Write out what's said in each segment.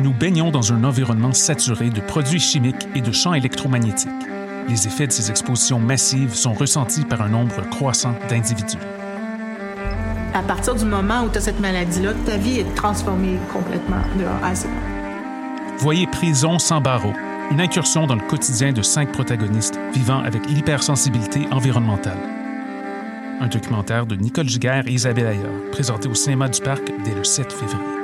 Nous baignons dans un environnement saturé de produits chimiques et de champs électromagnétiques. Les effets de ces expositions massives sont ressentis par un nombre croissant d'individus. À partir du moment où tu as cette maladie-là, ta vie est transformée complètement de. Voyez Prison sans barreaux, une incursion dans le quotidien de cinq protagonistes vivant avec l'hypersensibilité environnementale. Un documentaire de Nicole Giguère et Isabelle Ayer, présenté au cinéma du Parc dès le 7 février.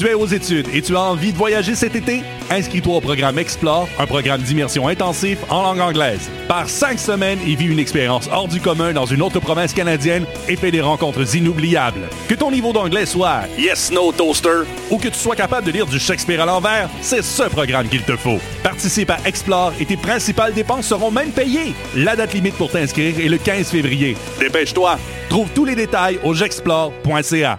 Tu es aux études et tu as envie de voyager cet été? Inscris-toi au programme Explore, un programme d'immersion intensif en langue anglaise. Par cinq semaines, y vis une expérience hors du commun dans une autre province canadienne et fais des rencontres inoubliables. Que ton niveau d'anglais soit Yes, No Toaster ou que tu sois capable de lire du Shakespeare à l'envers, c'est ce programme qu'il te faut. Participe à Explore et tes principales dépenses seront même payées. La date limite pour t'inscrire est le 15 février. Dépêche-toi. Trouve tous les détails au jexplore.ca.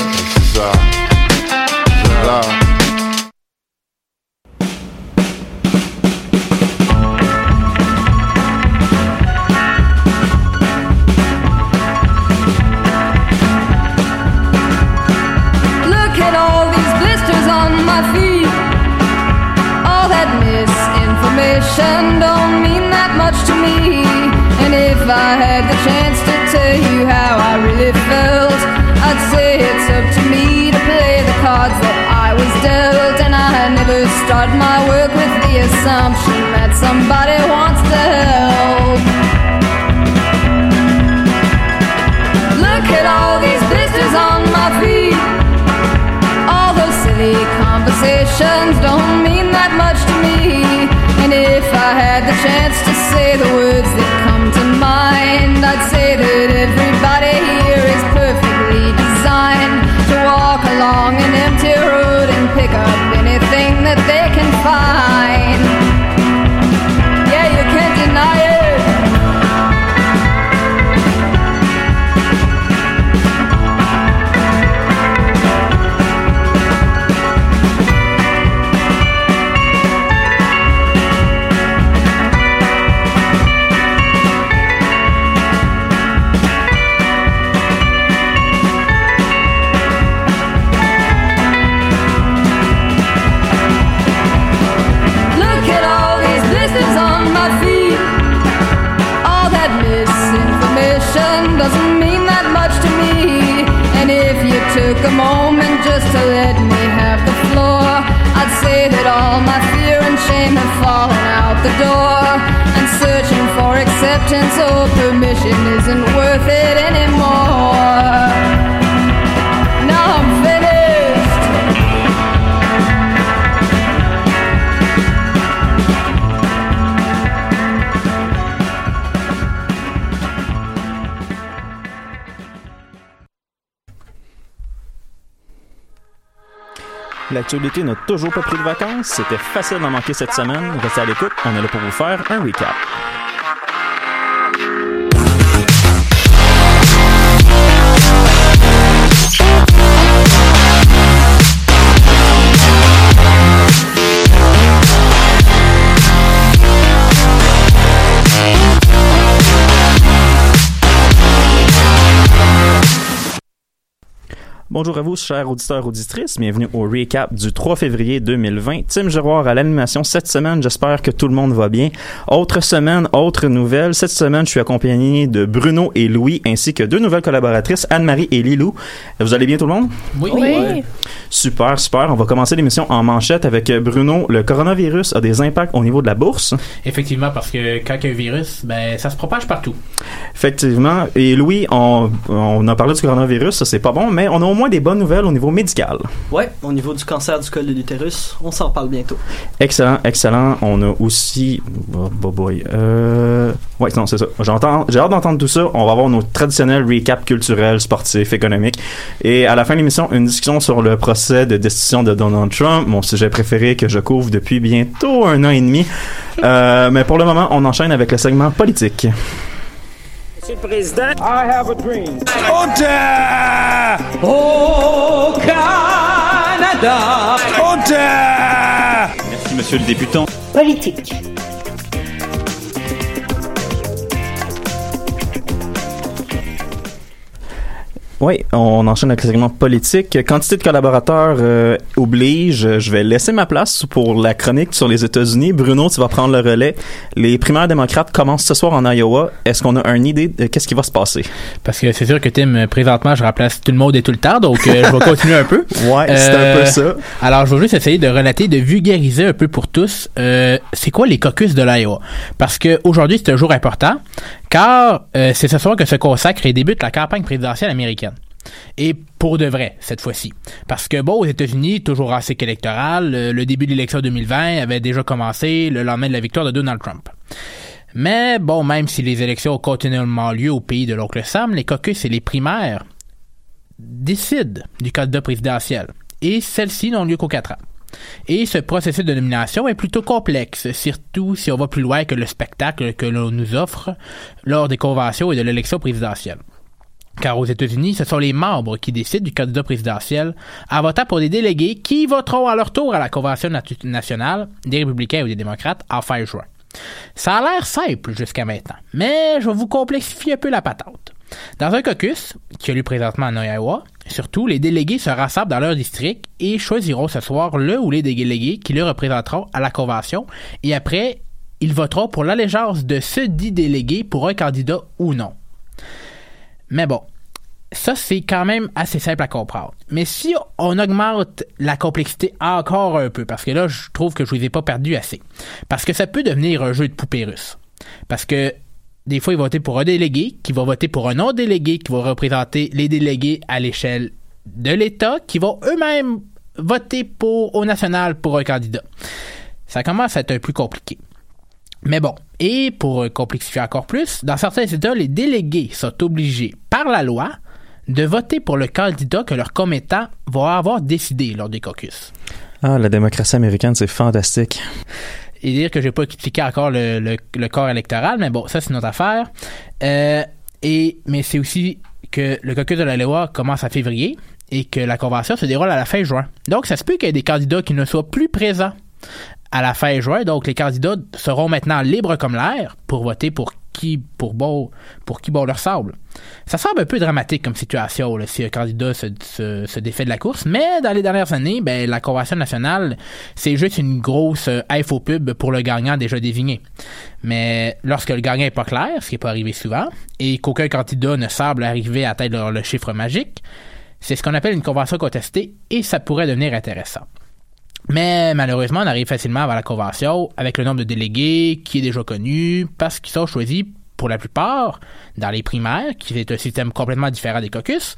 say that all my fear and shame have fallen out the door. And searching for acceptance or permission isn't worth it anymore. L'actualité n'a toujours pas pris de vacances. C'était facile d'en manquer cette semaine. Restez à l'écoute, on est là pour vous faire un recap. Bonjour à vous, chers auditeurs auditrices. Bienvenue au recap du 3 février 2020. Tim Giroir à l'animation cette semaine. J'espère que tout le monde va bien. Autre semaine, autre nouvelle. Cette semaine, je suis accompagné de Bruno et Louis ainsi que deux nouvelles collaboratrices, Anne-Marie et Lilou. Vous allez bien tout le monde? Oui. Oui. Super, super. On va commencer l'émission en manchette avec Bruno. Le coronavirus a des impacts au niveau de la bourse. Effectivement, parce que quand il y a un virus, ben, ça se propage partout. Effectivement. Et Louis, on, on a parlé du coronavirus, ça c'est pas bon, mais on a au moins des bonnes nouvelles au niveau médical. Ouais, au niveau du cancer du col de l'utérus, on s'en reparle bientôt. Excellent, excellent. On a aussi, oh, oh boy, euh, ouais, non, c'est ça. J'entends, j'ai hâte d'entendre tout ça. On va avoir nos traditionnels recaps culturels, sportifs, économiques, et à la fin de l'émission, une discussion sur le procès de destitution de Donald Trump, mon sujet préféré que je couvre depuis bientôt un an et demi. Euh, mais pour le moment, on enchaîne avec le segment politique. Monsieur le Président, I have a dream. Au Canada! Merci, monsieur le députant. Politique. Oui, on enchaîne avec le segment politique. Quantité de collaborateurs euh, oblige. Je vais laisser ma place pour la chronique sur les États-Unis. Bruno, tu vas prendre le relais. Les primaires démocrates commencent ce soir en Iowa. Est-ce qu'on a une idée de qu'est-ce qui va se passer? Parce que c'est sûr que Tim, présentement, je remplace tout le monde et tout le temps, donc euh, je vais continuer un peu. Ouais, c'est un peu ça. Alors, je vais juste essayer de relater, de vulgariser un peu pour tous. Euh, c'est quoi les caucus de l'Iowa? Parce que aujourd'hui, c'est un jour important, car euh, c'est ce soir que se consacre et débute la campagne présidentielle américaine. Et pour de vrai, cette fois-ci. Parce que, bon, aux États-Unis, toujours assez électoral, le, le début de l'élection 2020 avait déjà commencé le lendemain de la victoire de Donald Trump. Mais bon, même si les élections ont continuellement lieu au pays de l'oncle Sam, les caucus et les primaires décident du candidat présidentiel. Et celles-ci n'ont lieu qu'aux quatre ans. Et ce processus de nomination est plutôt complexe, surtout si on va plus loin que le spectacle que l'on nous offre lors des conventions et de l'élection présidentielle. Car aux États-Unis, ce sont les membres qui décident du candidat présidentiel en votant pour des délégués qui voteront à leur tour à la Convention nationale des républicains ou des démocrates en fin juin. Ça a l'air simple jusqu'à maintenant, mais je vais vous complexifier un peu la patente. Dans un caucus, qui a lieu présentement en Iowa, surtout, les délégués se rassemblent dans leur district et choisiront ce soir le ou les délégués qui les représenteront à la convention et après, ils voteront pour l'allégeance de ce dit délégué pour un candidat ou non. Mais bon, ça c'est quand même assez simple à comprendre. Mais si on augmente la complexité encore un peu, parce que là je trouve que je vous ai pas perdu assez, parce que ça peut devenir un jeu de poupée russe. Parce que des fois, ils vont voter pour un délégué, qui va voter pour un autre délégué, qui va représenter les délégués à l'échelle de l'État, qui vont eux-mêmes voter au national pour un candidat. Ça commence à être un peu compliqué. Mais bon, et pour complexifier encore plus, dans certains États, les délégués sont obligés par la loi de voter pour le candidat que leur commettant va avoir décidé lors des caucus. Ah, la démocratie américaine, c'est fantastique. Et dire que j'ai pas expliqué encore le, le, corps électoral, mais bon, ça c'est notre affaire. Euh, et mais c'est aussi que le caucus de la loi commence à février et que la convention se déroule à la fin juin. Donc ça se peut qu'il y ait des candidats qui ne soient plus présents à la fin juin. Donc, les candidats seront maintenant libres comme l'air pour voter pour pour qui bon leur semble. Ça semble un peu dramatique comme situation si un candidat se, défait de la course, mais dans les dernières années, ben, la Convention nationale, c'est juste une grosse euh, infopub pour le gagnant déjà désigné. Mais lorsque le gagnant est pas clair, ce qui n'est pas arrivé souvent, et qu'aucun candidat ne semble arriver à atteindre le chiffre magique, c'est ce qu'on appelle une convention contestée et ça pourrait devenir intéressant. Mais malheureusement, on arrive facilement à la convention avec le nombre de délégués qui est déjà connu parce qu'ils sont choisis pour la plupart dans les primaires, qui est un système complètement différent des caucus,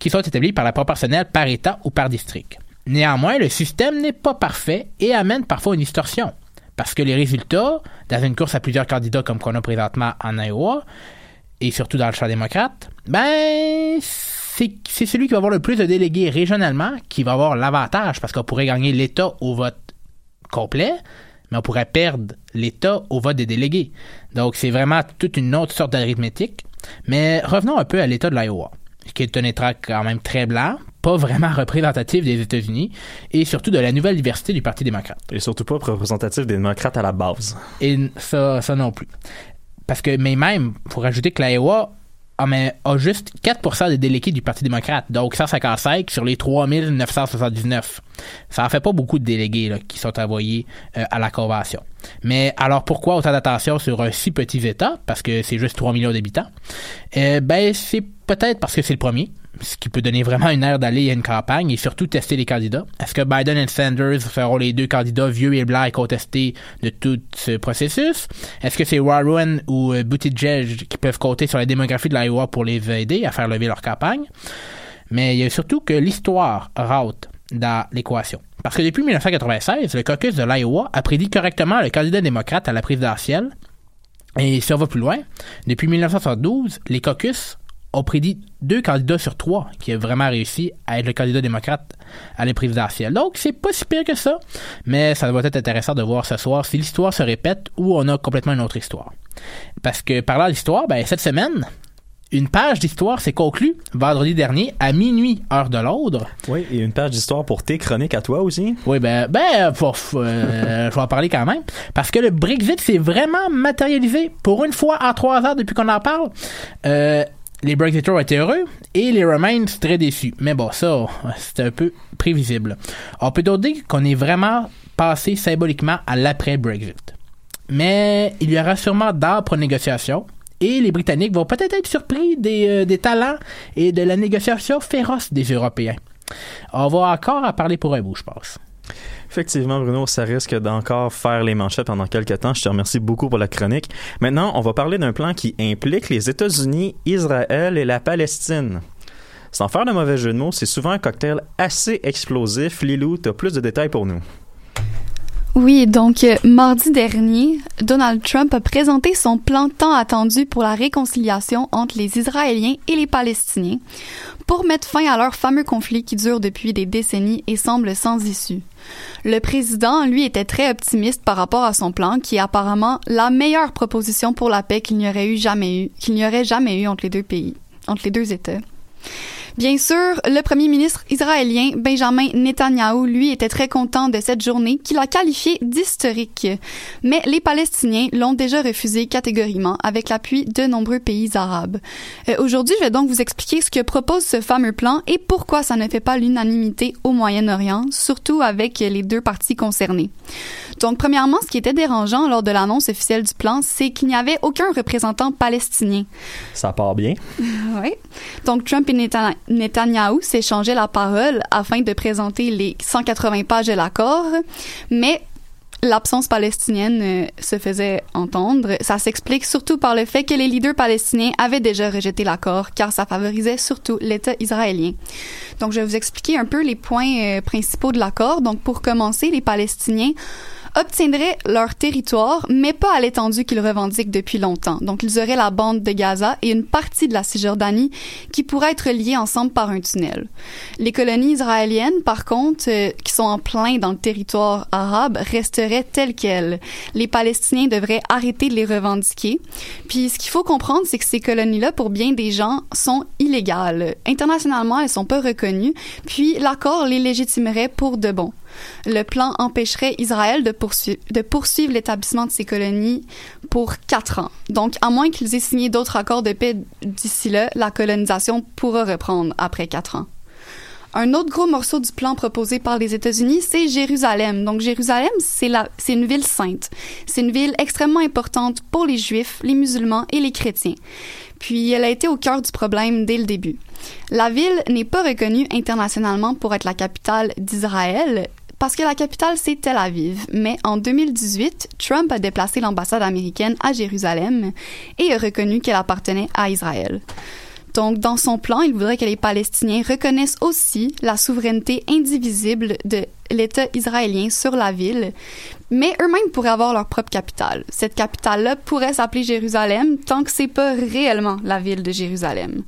qui sont établis par la proportionnelle par État ou par district. Néanmoins, le système n'est pas parfait et amène parfois une distorsion. Parce que les résultats, dans une course à plusieurs candidats comme qu'on a présentement en Iowa, et surtout dans le champ démocrate, ben, c'est celui qui va avoir le plus de délégués régionalement qui va avoir l'avantage parce qu'on pourrait gagner l'État au vote complet, mais on pourrait perdre l'État au vote des délégués. Donc c'est vraiment toute une autre sorte d'arithmétique. Mais revenons un peu à l'État de l'Iowa, qui est un État quand même très blanc, pas vraiment représentatif des États-Unis, et surtout de la nouvelle diversité du Parti démocrate. Et surtout pas représentatif des démocrates à la base. Et ça, ça non plus. Parce que, mais même, faut rajouter que l'Iowa a, mais, a juste 4% des délégués du Parti démocrate, donc 155 sur les 3979. Ça en fait pas beaucoup de délégués qui sont envoyés euh, à la Convention. Mais alors pourquoi autant d'attention sur un si petit État, parce que c'est juste 3 millions d'habitants? Euh, ben, c'est peut-être parce que c'est le premier ce qui peut donner vraiment une aire d'aller à une campagne et surtout tester les candidats. Est-ce que Biden et Sanders seront les deux candidats vieux et blancs et contestés de tout ce processus? Est-ce que c'est Warren ou euh, Buttigieg qui peuvent compter sur la démographie de l'Iowa pour les aider à faire lever leur campagne? Mais il y a surtout que l'histoire rentre dans l'équation. Parce que depuis 1996, le caucus de l'Iowa a prédit correctement le candidat démocrate à la présidentielle. Et si on va plus loin, depuis 1972, les caucus ont prédit deux candidats sur trois qui ont vraiment réussi à être le candidat démocrate à la présidentielle. Donc, c'est pas si pire que ça, mais ça va être intéressant de voir ce soir si l'histoire se répète ou on a complètement une autre histoire. Parce que parlant d'histoire, ben, cette semaine, une page d'histoire s'est conclue vendredi dernier à minuit, heure de Londres. Oui, et une page d'histoire pour tes chroniques à toi aussi. Oui, ben, ben, euh, je vais en parler quand même. Parce que le Brexit s'est vraiment matérialisé pour une fois en trois ans depuis qu'on en parle. Euh, les Brexiters étaient heureux et les Remains très déçus. Mais bon, ça, c'est un peu prévisible. On peut donc dire qu'on est vraiment passé symboliquement à l'après-Brexit. Mais il y aura sûrement d'âpres négociations et les Britanniques vont peut-être être surpris des, euh, des, talents et de la négociation féroce des Européens. On va encore en parler pour un bout, je pense. Effectivement, Bruno, ça risque d'encore faire les manchettes pendant quelques temps. Je te remercie beaucoup pour la chronique. Maintenant, on va parler d'un plan qui implique les États-Unis, Israël et la Palestine. Sans faire de mauvais jeu de c'est souvent un cocktail assez explosif. Lilou, tu as plus de détails pour nous. Oui, donc euh, mardi dernier, Donald Trump a présenté son plan tant attendu pour la réconciliation entre les Israéliens et les Palestiniens pour mettre fin à leur fameux conflit qui dure depuis des décennies et semble sans issue. Le président, lui, était très optimiste par rapport à son plan, qui est apparemment la meilleure proposition pour la paix qu'il n'y aurait jamais eu, qu'il n'y aurait jamais eu entre les deux pays, entre les deux États. Bien sûr, le premier ministre israélien Benjamin Netanyahu, lui, était très content de cette journée qu'il a qualifiée d'historique. Mais les Palestiniens l'ont déjà refusé catégoriquement avec l'appui de nombreux pays arabes. Euh, Aujourd'hui, je vais donc vous expliquer ce que propose ce fameux plan et pourquoi ça ne fait pas l'unanimité au Moyen-Orient, surtout avec les deux parties concernées. Donc, premièrement, ce qui était dérangeant lors de l'annonce officielle du plan, c'est qu'il n'y avait aucun représentant palestinien. Ça part bien. oui. Donc, Trump et Netanyahu Netanyahou s'échangeait la parole afin de présenter les 180 pages de l'accord, mais l'absence palestinienne euh, se faisait entendre. Ça s'explique surtout par le fait que les leaders palestiniens avaient déjà rejeté l'accord, car ça favorisait surtout l'État israélien. Donc, je vais vous expliquer un peu les points euh, principaux de l'accord. Donc, pour commencer, les Palestiniens obtiendraient leur territoire, mais pas à l'étendue qu'ils revendiquent depuis longtemps. Donc, ils auraient la bande de Gaza et une partie de la Cisjordanie qui pourraient être liées ensemble par un tunnel. Les colonies israéliennes, par contre, euh, qui sont en plein dans le territoire arabe, resteraient telles quelles. Les Palestiniens devraient arrêter de les revendiquer. Puis, ce qu'il faut comprendre, c'est que ces colonies-là, pour bien des gens, sont illégales. Internationalement, elles sont pas reconnues. Puis, l'accord les légitimerait pour de bon. Le plan empêcherait Israël de, poursuivre, l'établissement de ces colonies pour quatre ans. Donc, à moins qu'ils aient signé d'autres accords de paix d'ici là, la colonisation pourra reprendre après quatre ans. Un autre gros morceau du plan proposé par les États-Unis, c'est Jérusalem. Donc Jérusalem, c'est une ville sainte. C'est une ville extrêmement importante pour les Juifs, les musulmans et les chrétiens. Puis elle a été au cœur du problème dès le début. La ville n'est pas reconnue internationalement pour être la capitale d'Israël, parce que la capitale, c'est Tel Aviv. Mais en 2018, Trump a déplacé l'ambassade américaine à Jérusalem et a reconnu qu'elle appartenait à Israël. Donc, dans son plan, il voudrait que les Palestiniens reconnaissent aussi la souveraineté indivisible de l'État israélien sur la ville, mais eux-mêmes pourraient avoir leur propre capitale. Cette capitale-là pourrait s'appeler Jérusalem tant que c'est pas réellement la ville de Jérusalem.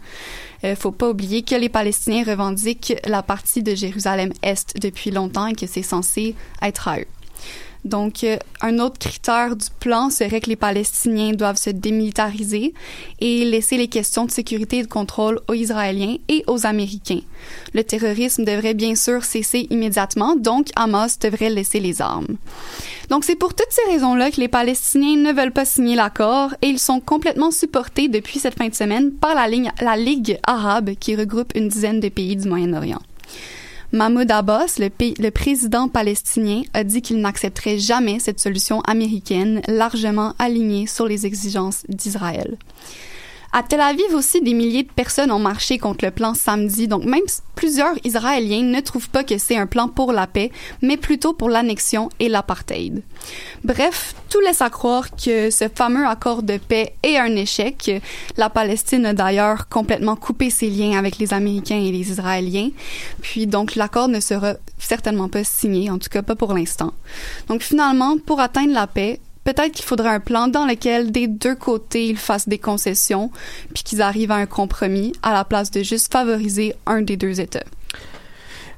Euh, faut pas oublier que les Palestiniens revendiquent la partie de Jérusalem-Est depuis longtemps et que c'est censé être à eux. Donc, euh, un autre critère du plan serait que les Palestiniens doivent se démilitariser et laisser les questions de sécurité et de contrôle aux Israéliens et aux Américains. Le terrorisme devrait bien sûr cesser immédiatement, donc Hamas devrait laisser les armes. Donc, c'est pour toutes ces raisons-là que les Palestiniens ne veulent pas signer l'accord et ils sont complètement supportés depuis cette fin de semaine par la, la Ligue arabe qui regroupe une dizaine de pays du Moyen-Orient. Mahmoud Abbas, le, président palestinien, a dit qu'il n'accepterait jamais cette solution américaine largement alignée sur les exigences d'Israël. À Tel Aviv aussi, des milliers de personnes ont marché contre le plan samedi, donc même plusieurs Israéliens ne trouvent pas que c'est un plan pour la paix, mais plutôt pour l'annexion et l'apartheid. Bref, tout laisse à croire que ce fameux accord de paix est un échec. La Palestine a d'ailleurs complètement coupé ses liens avec les Américains et les Israéliens, puis donc l'accord ne sera certainement pas signé, en tout cas pas pour l'instant. Donc finalement, pour atteindre la paix, peut-être qu'il faudrait un plan dans lequel des deux côtés ils fassent des concessions, puis qu'ils arrivent à un compromis à la place de juste favoriser un des deux États.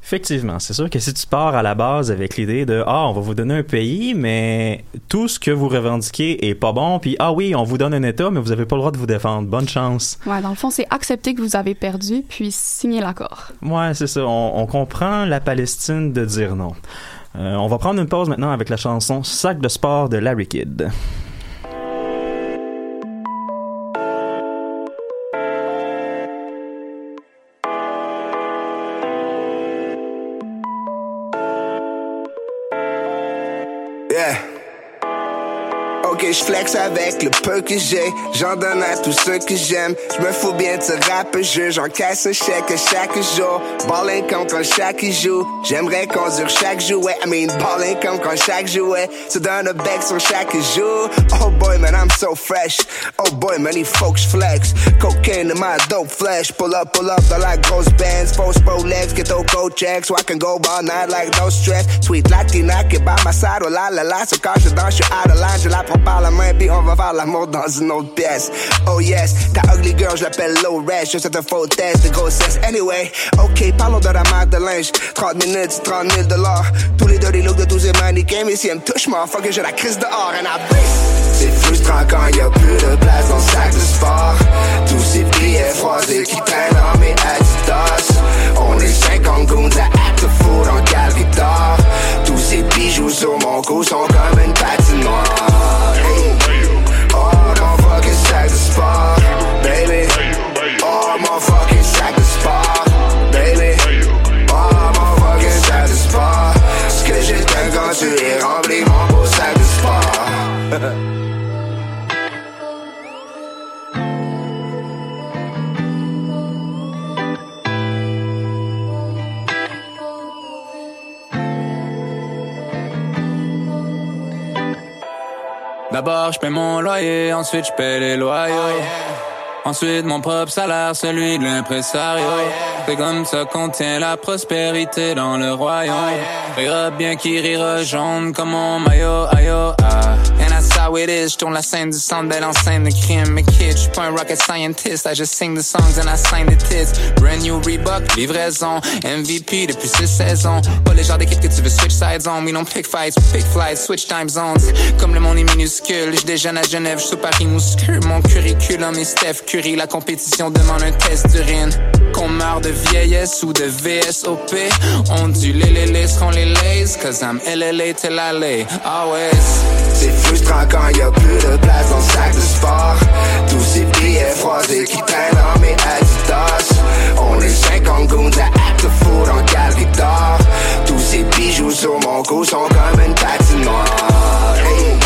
Effectivement, c'est sûr que si tu pars à la base avec l'idée de ah on va vous donner un pays mais tout ce que vous revendiquez est pas bon puis ah oui on vous donne un État mais vous avez pas le droit de vous défendre bonne chance Ouais, dans le fond, c'est accepter que vous avez perdu, puis signer l'accord. ouais c'est ça on, on comprend la Palestine de dire non on va prendre une pause maintenant avec la chanson Sac de sport de Larry Kidd je flex avec le peu que j'ai. J'en donne à tous ceux que j'aime. Je me fous bien de ce rap jeu. J'encaisse un chèque chaque jour. Ballin' comme quand chaque joue. J'aimerais qu'on dure chaque jouet. I mean, ballin' comme quand chaque jouet. Se donne un bec sur chaque jour. Oh boy, man, I'm so fresh. Oh boy, man, these folks flex. Cocaine in my dope flesh. Pull up, pull up, dans la grosse bands. Post Rolex, get those gold checks. So I can go all night like no stress. Sweet Latina est by my side. Oh la la la. So quand je danse, suis out of line. Je la prends par la main, puis on va faire l'amour dans une autre pièce. Oh yes, ta ugly girl, je l'appelle low res. Je c'est un faux test de grossesse. Anyway, ok, parlons de la marque de linge. 30 minutes, 30 000 dollars. Tous les dirty looks de tous ces mannequins. Mais si elle me touche, motherfucker, j'ai la crise dehors. And I C'est frustrant quand y a plus de place dans le sac de sport. Tous loyer, ensuite je paie les loyaux. Ensuite, mon propre salaire, celui de l'impresario. C'est comme ça qu'on tient la prospérité dans le royaume. Rira bien qui rira jaune comme mon maillot, ayo, ah. How it is, je tourne la scène du centre belle enceinte de crime. Mais kid, je suis pas un rocket scientist, I just sing the songs and I sign the tits. Brand new Reebok, livraison, MVP depuis six saisons. Pas le genre d'équipe que tu veux switch sides on, we don't pick fights, pick flights, switch time zones. Comme le monde est minuscule, je déjeune à Genève, je suis Paris mouscule. Mon curriculum est Steph Curry, la compétition demande un test d'urine. Qu'on meurt de vieillesse ou de VSOP, on dit les les les seront les lays, cause I'm LLA till I lay, always. C'est frustrant quand y a plus de place dans le sac de sport. Tous ces billets froissés qui traînent dans mes Adidas. On est 50 goons à act a fool en galerie. Tous ces bijoux sur mon cou sont comme une patinoire. Hey.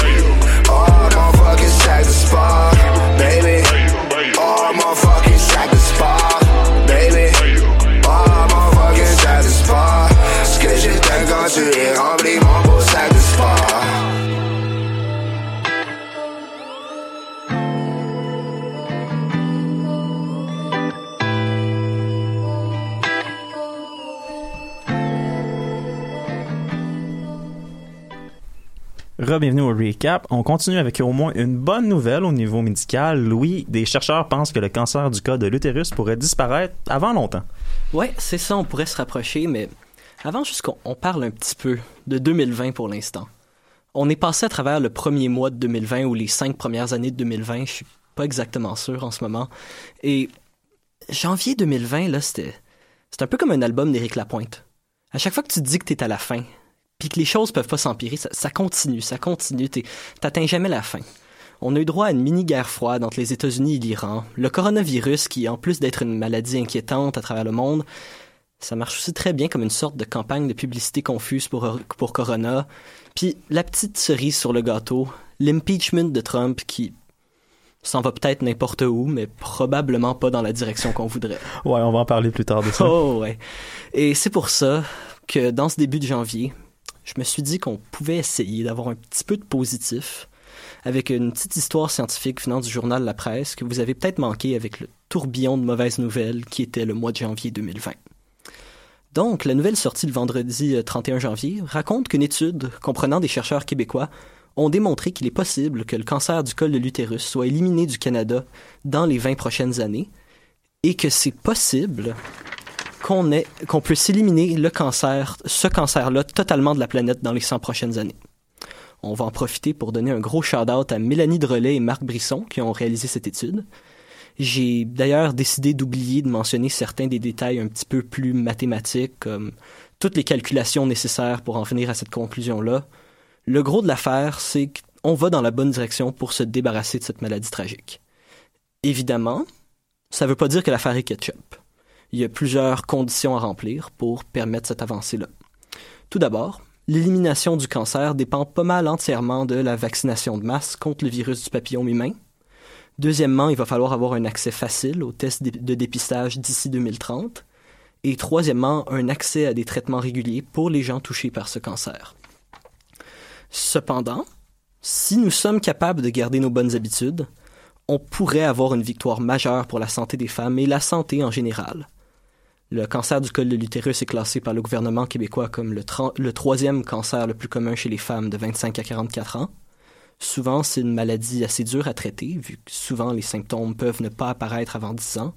Oh, mon fucking sac de sport, baby. Oh, mon fucking sac de sport, baby. Oh, mon fucking sac de sport. Ce que j'ai quand tu es rempli, mon Re-bienvenue au recap. On continue avec au moins une bonne nouvelle au niveau médical. Louis, des chercheurs pensent que le cancer du col de l'utérus pourrait disparaître avant longtemps. Ouais, c'est ça, on pourrait se rapprocher, mais avant, juste qu'on on parle un petit peu de 2020 pour l'instant. On est passé à travers le premier mois de 2020 ou les cinq premières années de 2020, je suis pas exactement sûr en ce moment. Et janvier 2020, là, c'était, c'est un peu comme un album d'Éric Lapointe. À chaque fois que tu te dis que t'es à la fin, puis que les choses peuvent pas s'empirer, ça, ça continue, ça continue, t'atteins jamais la fin. On a eu droit à une mini-guerre froide entre les États-Unis et l'Iran. Le coronavirus, qui en plus d'être une maladie inquiétante à travers le monde, ça marche aussi très bien comme une sorte de campagne de publicité confuse pour, pour Corona. Puis la petite cerise sur le gâteau, l'impeachment de Trump qui s'en va peut-être n'importe où, mais probablement pas dans la direction qu'on voudrait. Ouais, on va en parler plus tard de ça. Oh ouais. Et c'est pour ça que dans ce début de janvier, je me suis dit qu'on pouvait essayer d'avoir un petit peu de positif avec une petite histoire scientifique venant du journal La Presse que vous avez peut-être manqué avec le tourbillon de mauvaises nouvelles qui était le mois de janvier 2020. Donc, la nouvelle sortie le vendredi euh, 31 janvier raconte qu'une étude comprenant des chercheurs québécois ont démontré qu'il est possible que le cancer du col de l'utérus soit éliminé du Canada dans les 20 prochaines années et que c'est possible qu'on qu'on puisse éliminer le cancer, ce cancer-là totalement de la planète dans les 100 prochaines années. On va en profiter pour donner un gros shout-out à Mélanie Drolet et Marc Brisson qui ont réalisé cette étude. J'ai d'ailleurs décidé d'oublier de mentionner certains des détails un petit peu plus mathématiques, comme toutes les calculations nécessaires pour en venir à cette conclusion-là. Le gros de l'affaire, c'est qu'on va dans la bonne direction pour se débarrasser de cette maladie tragique. Évidemment, ça ne veut pas dire que l'affaire est ketchup. Il y a plusieurs conditions à remplir pour permettre cette avancée-là. Tout d'abord, l'élimination du cancer dépend pas mal entièrement de la vaccination de masse contre le virus du papillome humain. Deuxièmement, il va falloir avoir un accès facile aux tests de dépistage d'ici 2030. Et troisièmement, un accès à des traitements réguliers pour les gens touchés par ce cancer. Cependant, si nous sommes capables de garder nos bonnes habitudes, on pourrait avoir une victoire majeure pour la santé des femmes et la santé en général. Le cancer du col de l'utérus est classé par le gouvernement québécois comme le, tro- le troisième cancer le plus commun chez les femmes de 25 à 44 ans. Souvent, c'est une maladie assez dure à traiter, vu que souvent les symptômes peuvent ne pas apparaître avant 10 ans,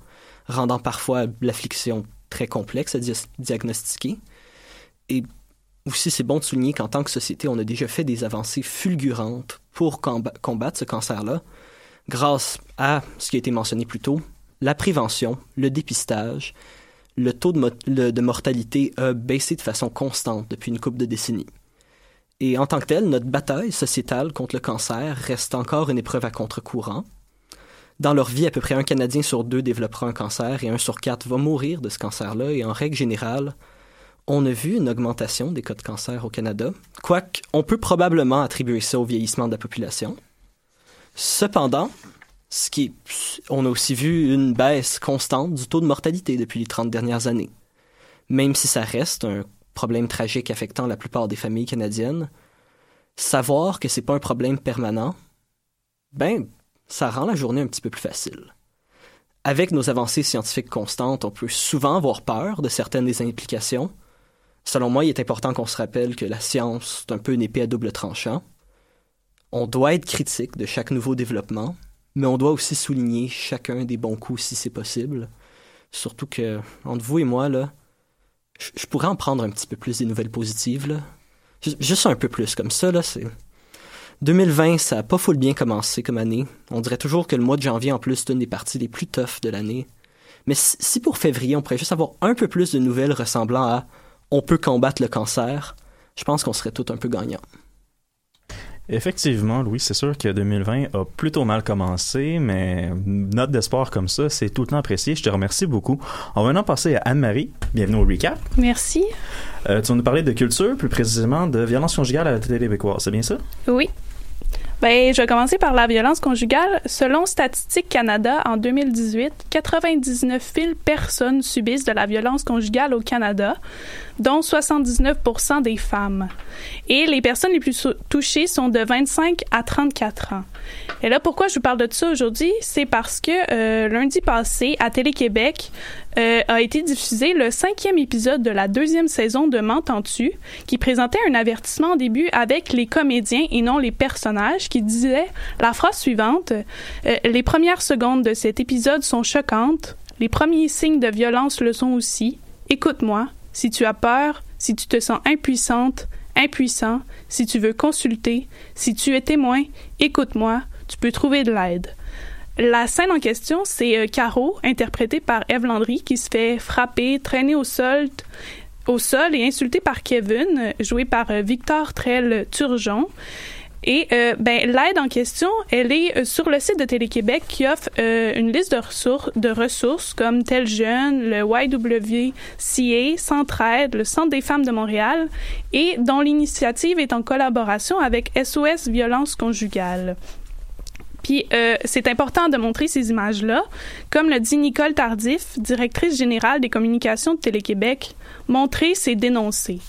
rendant parfois l'affliction très complexe à dia- diagnostiquer. Et aussi, c'est bon de souligner qu'en tant que société, on a déjà fait des avancées fulgurantes pour comba- combattre ce cancer-là, grâce à ce qui a été mentionné plus tôt, la prévention, le dépistage, le taux de, mortalité a baissé de façon constante depuis une couple de décennies. Et en tant que tel, notre bataille sociétale contre le cancer reste encore une épreuve à contre-courant. Dans leur vie, à peu près un Canadien sur deux développera un cancer et un sur quatre va mourir de ce cancer-là. Et en règle générale, on a vu une augmentation des cas de cancer au Canada, quoique on peut probablement attribuer ça au vieillissement de la population. Cependant, ce qui est- on a aussi vu une baisse constante du taux de mortalité depuis les 30 dernières années. Même si ça reste un problème tragique affectant la plupart des familles canadiennes, savoir que c'est pas un problème permanent, ben, ça rend la journée un petit peu plus facile. Avec nos avancées scientifiques constantes, on peut souvent avoir peur de certaines des implications. Selon moi, il est important qu'on se rappelle que la science, c'est un peu une épée à double tranchant. On doit être critique de chaque nouveau développement, mais on doit aussi souligner chacun des bons coups si c'est possible. Surtout que, entre vous et moi, là, je pourrais en prendre un petit peu plus des nouvelles positives, là. Ju- Juste un peu plus, comme ça, là, c'est... 2020, ça a pas full bien commencé comme année. On dirait toujours que le mois de janvier, en plus, c'est une des parties les plus toughs de l'année. Mais si pour février, on pourrait juste avoir un peu plus de nouvelles ressemblant à on peut combattre le cancer, je pense qu'on serait tout un peu gagnant. Effectivement, Louis, c'est sûr que 2020 a plutôt mal commencé, mais une note d'espoir comme ça, c'est tout le temps apprécié. Je te remercie beaucoup. On va maintenant passer à Anne-Marie. Bienvenue au recap. Merci. Euh, tu vas nous parler de culture, plus précisément de violence conjugale à la télé québécoise, c'est bien ça? Oui. Ben, je vais commencer par la violence conjugale. Selon Statistique Canada, en 2018, 99 000 personnes subissent de la violence conjugale au Canada, dont 79 des femmes. Et les personnes les plus touchées sont de 25 à 34 ans. Et là, pourquoi je vous parle de ça aujourd'hui? C'est parce que euh, lundi passé, à Télé-Québec, euh, a été diffusé le cinquième épisode de la deuxième saison de M'entends-tu, qui présentait un avertissement au début avec les comédiens et non les personnages, qui disait la phrase suivante euh, Les premières secondes de cet épisode sont choquantes, les premiers signes de violence le sont aussi. Écoute-moi, si tu as peur, si tu te sens impuissante, impuissant, si tu veux consulter, si tu es témoin, écoute-moi, tu peux trouver de l'aide. La scène en question, c'est euh, Caro, interprétée par Eve Landry, qui se fait frapper, traîner au sol, et insultée par Kevin, joué par euh, Victor Trell Turgeon. Et euh, ben, l'aide en question, elle est sur le site de Télé-Québec qui offre une liste de ressources, de ressources comme Tel Jeune, le YWCA, Centraide, le Centre des femmes de Montréal, et dont l'initiative est en collaboration avec SOS Violence conjugale. Puis euh, c'est important de montrer ces images-là. Comme le dit Nicole Tardif, directrice générale des communications de Télé-Québec, montrer, c'est dénoncer.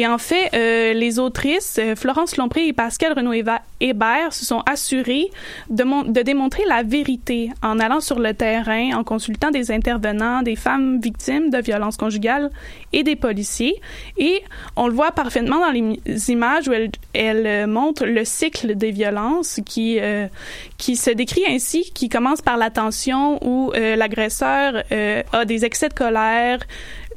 Et en fait, euh, les autrices euh, Florence Lompré et Pascal Renaud-Hébert se sont assurées de, mon- de démontrer la vérité en allant sur le terrain, en consultant des intervenants, des femmes victimes de violences conjugales et des policiers. Et on le voit parfaitement dans les images où elles elle, euh, montrent le cycle des violences qui, euh, qui se décrit ainsi, qui commence par la tension où euh, l'agresseur a des excès de colère,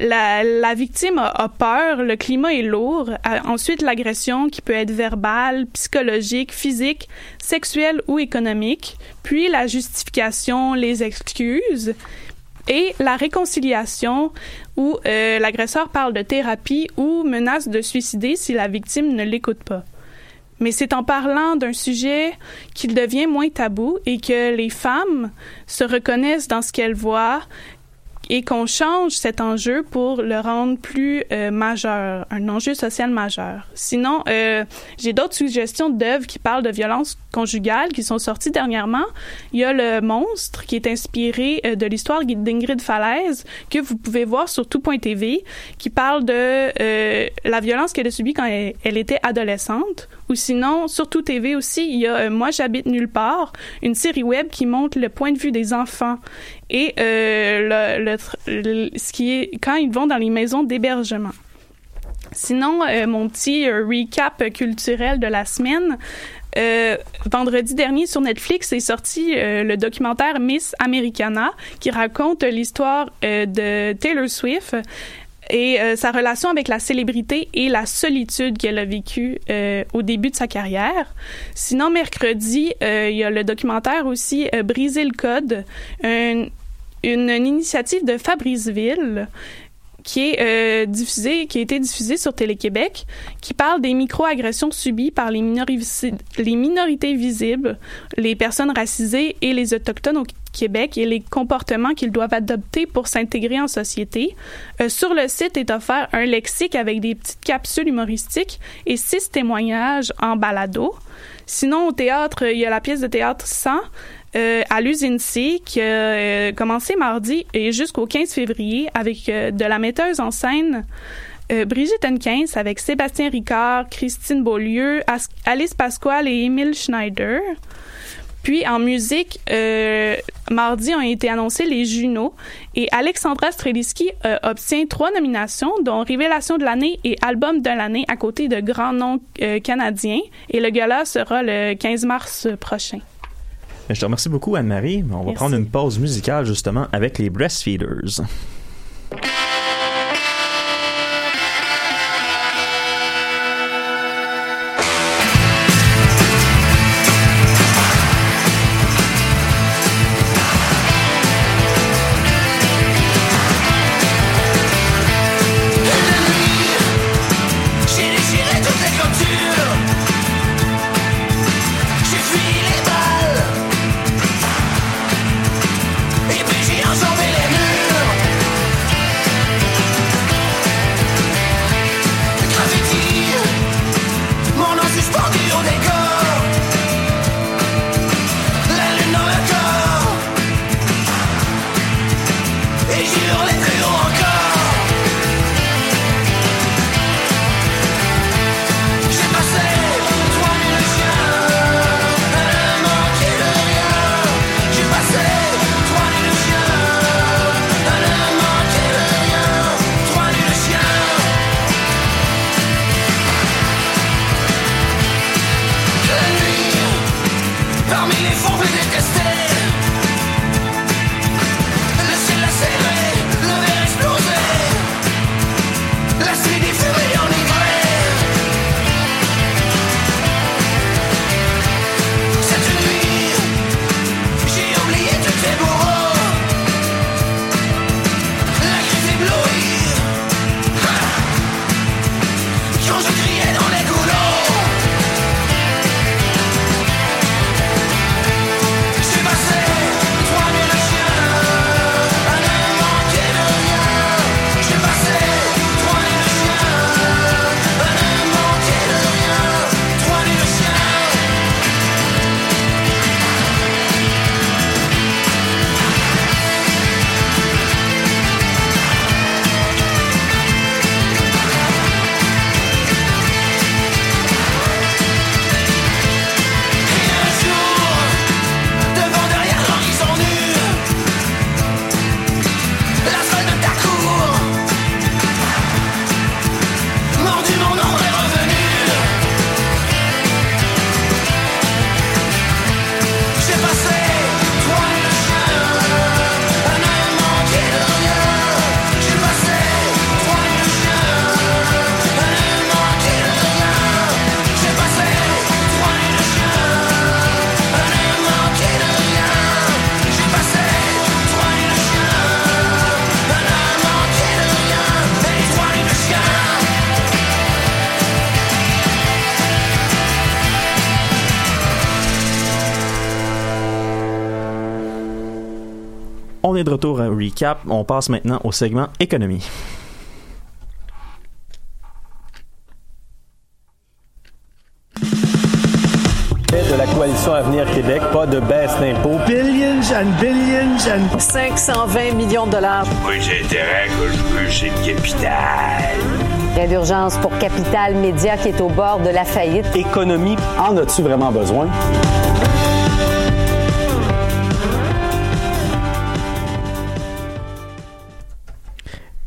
la, victime a, peur, le climat est lourd. À- ensuite, l'agression qui peut être verbale, psychologique, physique, sexuelle ou économique. Puis la justification, les excuses. Et la réconciliation où euh, l'agresseur parle de thérapie ou menace de suicider si la victime ne l'écoute pas. Mais c'est en parlant d'un sujet qu'il devient moins tabou et que les femmes se reconnaissent dans ce qu'elles voient et qu'on change cet enjeu pour le rendre plus euh, majeur, un enjeu social majeur. Sinon, euh, j'ai d'autres suggestions d'œuvres qui parlent de violence conjugale qui sont sorties dernièrement. Il y a Le Monstre qui est inspiré euh, de l'histoire d'Ingrid Falaise que vous pouvez voir sur tout.tv qui parle de euh, la violence qu'elle a subie quand elle, elle était adolescente. Ou sinon, sur tout TV aussi, il y a euh, Moi j'habite nulle part, une série web qui montre le point de vue des enfants et euh, le, quand ils vont dans les maisons d'hébergement. Sinon, euh, mon petit recap culturel de la semaine. Vendredi dernier sur Netflix est sorti le documentaire Miss Americana qui raconte l'histoire de Taylor Swift et euh, sa relation avec la célébrité et la solitude qu'elle a vécue euh, au début de sa carrière. Sinon, mercredi, euh, il y a le documentaire aussi euh, Briser le code, un- une, une initiative de Fabriceville qui est euh, diffusée, qui a été diffusée sur Télé-Québec, qui parle des micro-agressions subies par les minorités visibles, les personnes racisées et les autochtones au Québec et les comportements qu'ils doivent adopter pour s'intégrer en société. Euh, sur le site est offert un lexique avec des petites capsules humoristiques et six témoignages en balado. Sinon, au théâtre, il y a la pièce de théâtre 100 euh, à l'usine C qui a euh, commencé mardi et jusqu'au 15 février avec euh, de la metteuse en scène euh, Brigitte Henkins avec Sébastien Ricard, Christine Beaulieu, Alice Pasquale et Émile Schneider. Puis en musique, euh, mardi ont été annoncés les Juno et Alexandra Streliski euh, obtient trois nominations, dont Révélation de l'année et Album de l'année à côté de grands noms canadiens. Et le gala sera le 15 mars prochain. Je te remercie beaucoup, Anne-Marie. On va Merci. prendre une pause musicale justement avec les Breastfeeders. De retour à Recap. On passe maintenant au segment économie. de la coalition Avenir Québec, pas de baisse d'impôts. Billions and billions and 520 millions de dollars. Moi, j'ai intérêt que je veux chez le capital. A d'urgence pour Capital Média qui est au bord de la faillite. Économie, en as-tu vraiment besoin?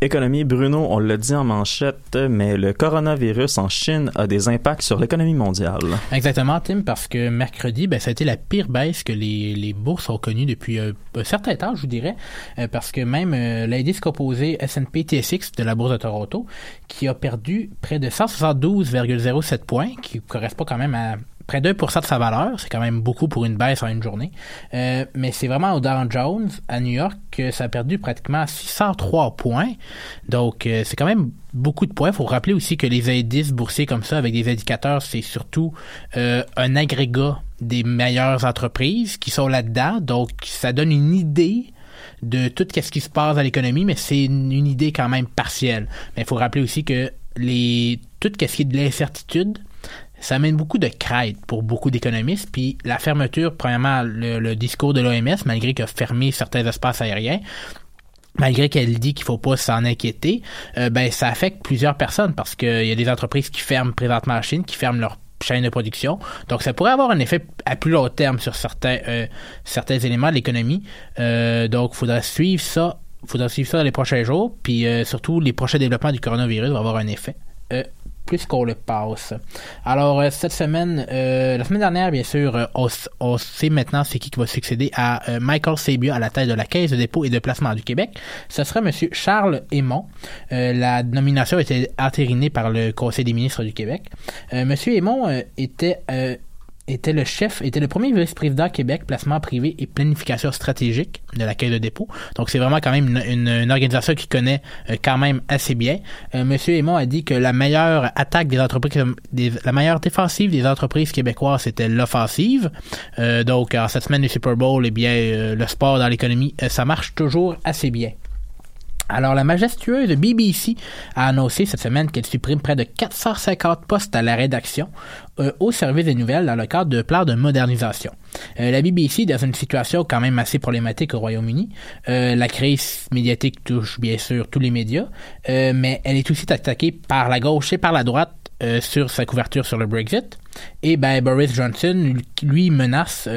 Économie, Bruno, on l'a dit en manchette, mais le coronavirus en Chine a des impacts sur l'économie mondiale. Exactement, Tim, parce que mercredi, ben, ça a été la pire baisse que les, les bourses ont connue depuis euh, un certain temps, je vous dirais, euh, parce que même euh, l'indice composé S&P TSX de la bourse de Toronto, qui a perdu près de 172,07 points, qui correspond quand même à près de 1% de sa valeur. C'est quand même beaucoup pour une baisse en une journée. Euh, mais c'est vraiment au Dow Jones, à New York, que ça a perdu pratiquement 603 points. Donc, euh, c'est quand même beaucoup de points. Il faut rappeler aussi que les indices boursiers comme ça, avec des indicateurs, c'est surtout euh, un agrégat des meilleures entreprises qui sont là-dedans. Donc, ça donne une idée de tout ce qui se passe dans l'économie, mais c'est une, une idée quand même partielle. Mais il faut rappeler aussi que les tout ce qui est de l'incertitude, ça amène beaucoup de crête pour beaucoup d'économistes. Puis la fermeture, premièrement, le, discours de l'OMS, malgré a fermé certains espaces aériens, malgré qu'elle dit qu'il faut pas s'en inquiéter, euh, ben ça affecte plusieurs personnes parce qu'il y a des entreprises qui ferment présentement en Chine, qui ferment leur chaîne de production. Donc, ça pourrait avoir un effet à plus long terme sur certains, euh, certains éléments de l'économie. Euh, donc, il faudra suivre ça. faudra suivre ça dans les prochains jours. Puis, surtout, les prochains développements du coronavirus vont avoir un effet. Plus qu'on le passe. Alors, euh, cette semaine, euh, la semaine dernière, bien sûr, euh, on, sait maintenant c'est qui qui va succéder à euh, Michael Sabia à la tête de la Caisse de dépôt et de placement du Québec. Ce serait Monsieur Charles Aymon. La nomination été entérinée par le Conseil des ministres du Québec. Monsieur Aymon était... était le chef, était le premier vice-président Québec, placement privé et planification stratégique de la Caisse de dépôt. Donc c'est vraiment quand même une, une- une organisation qui connaît euh, quand même assez bien. Euh, Monsieur Aymon a dit que la meilleure attaque des entreprises, la meilleure défensive des entreprises québécoises, c'était l'offensive. Euh, donc en cette semaine du Super Bowl, eh bien le sport dans l'économie, ça marche toujours assez bien. Alors, la majestueuse BBC a annoncé cette semaine qu'elle supprime près de 450 postes à la rédaction euh, au service des nouvelles dans le cadre de plans de modernisation. Euh, la BBC est dans une situation quand même assez problématique au Royaume-Uni. Euh, la crise médiatique touche bien sûr tous les médias, mais elle est aussi attaquée par la gauche et par la droite sur sa couverture sur le Brexit. Et ben, Boris Johnson, lui, menace